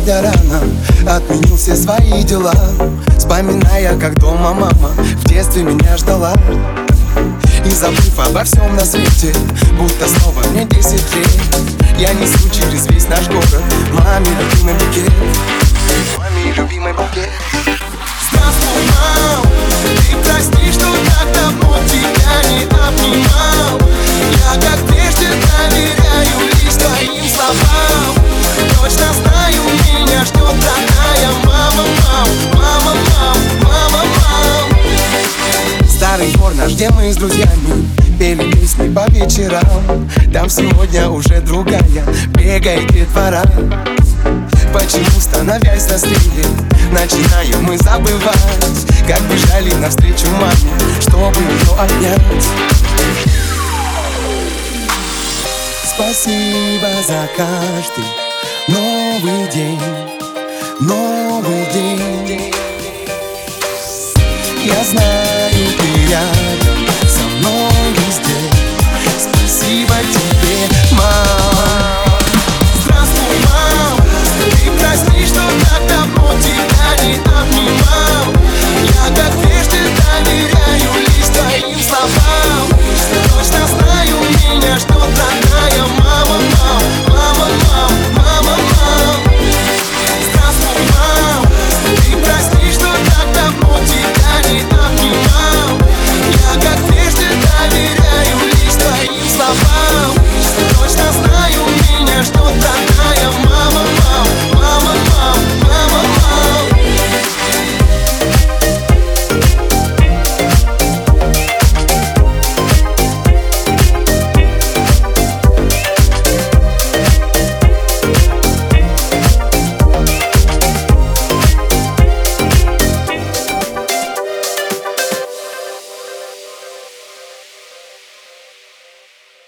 выходя рано Отменил все свои дела Вспоминая, как дома мама В детстве меня ждала. И забыв обо всем на свете Будто снова мне десять лет. Я несу через весь наш город Маме любимый букет Маме любимый букет Здравствуй, мам наш, где мы с друзьями Пели песни по вечерам? Там сегодня уже другая Бегает детвора Почему, становясь взрослее Начинаем мы забывать Как бежали навстречу маме Чтобы ее обнять. Спасибо за каждый новый день Новый день. Я знаю,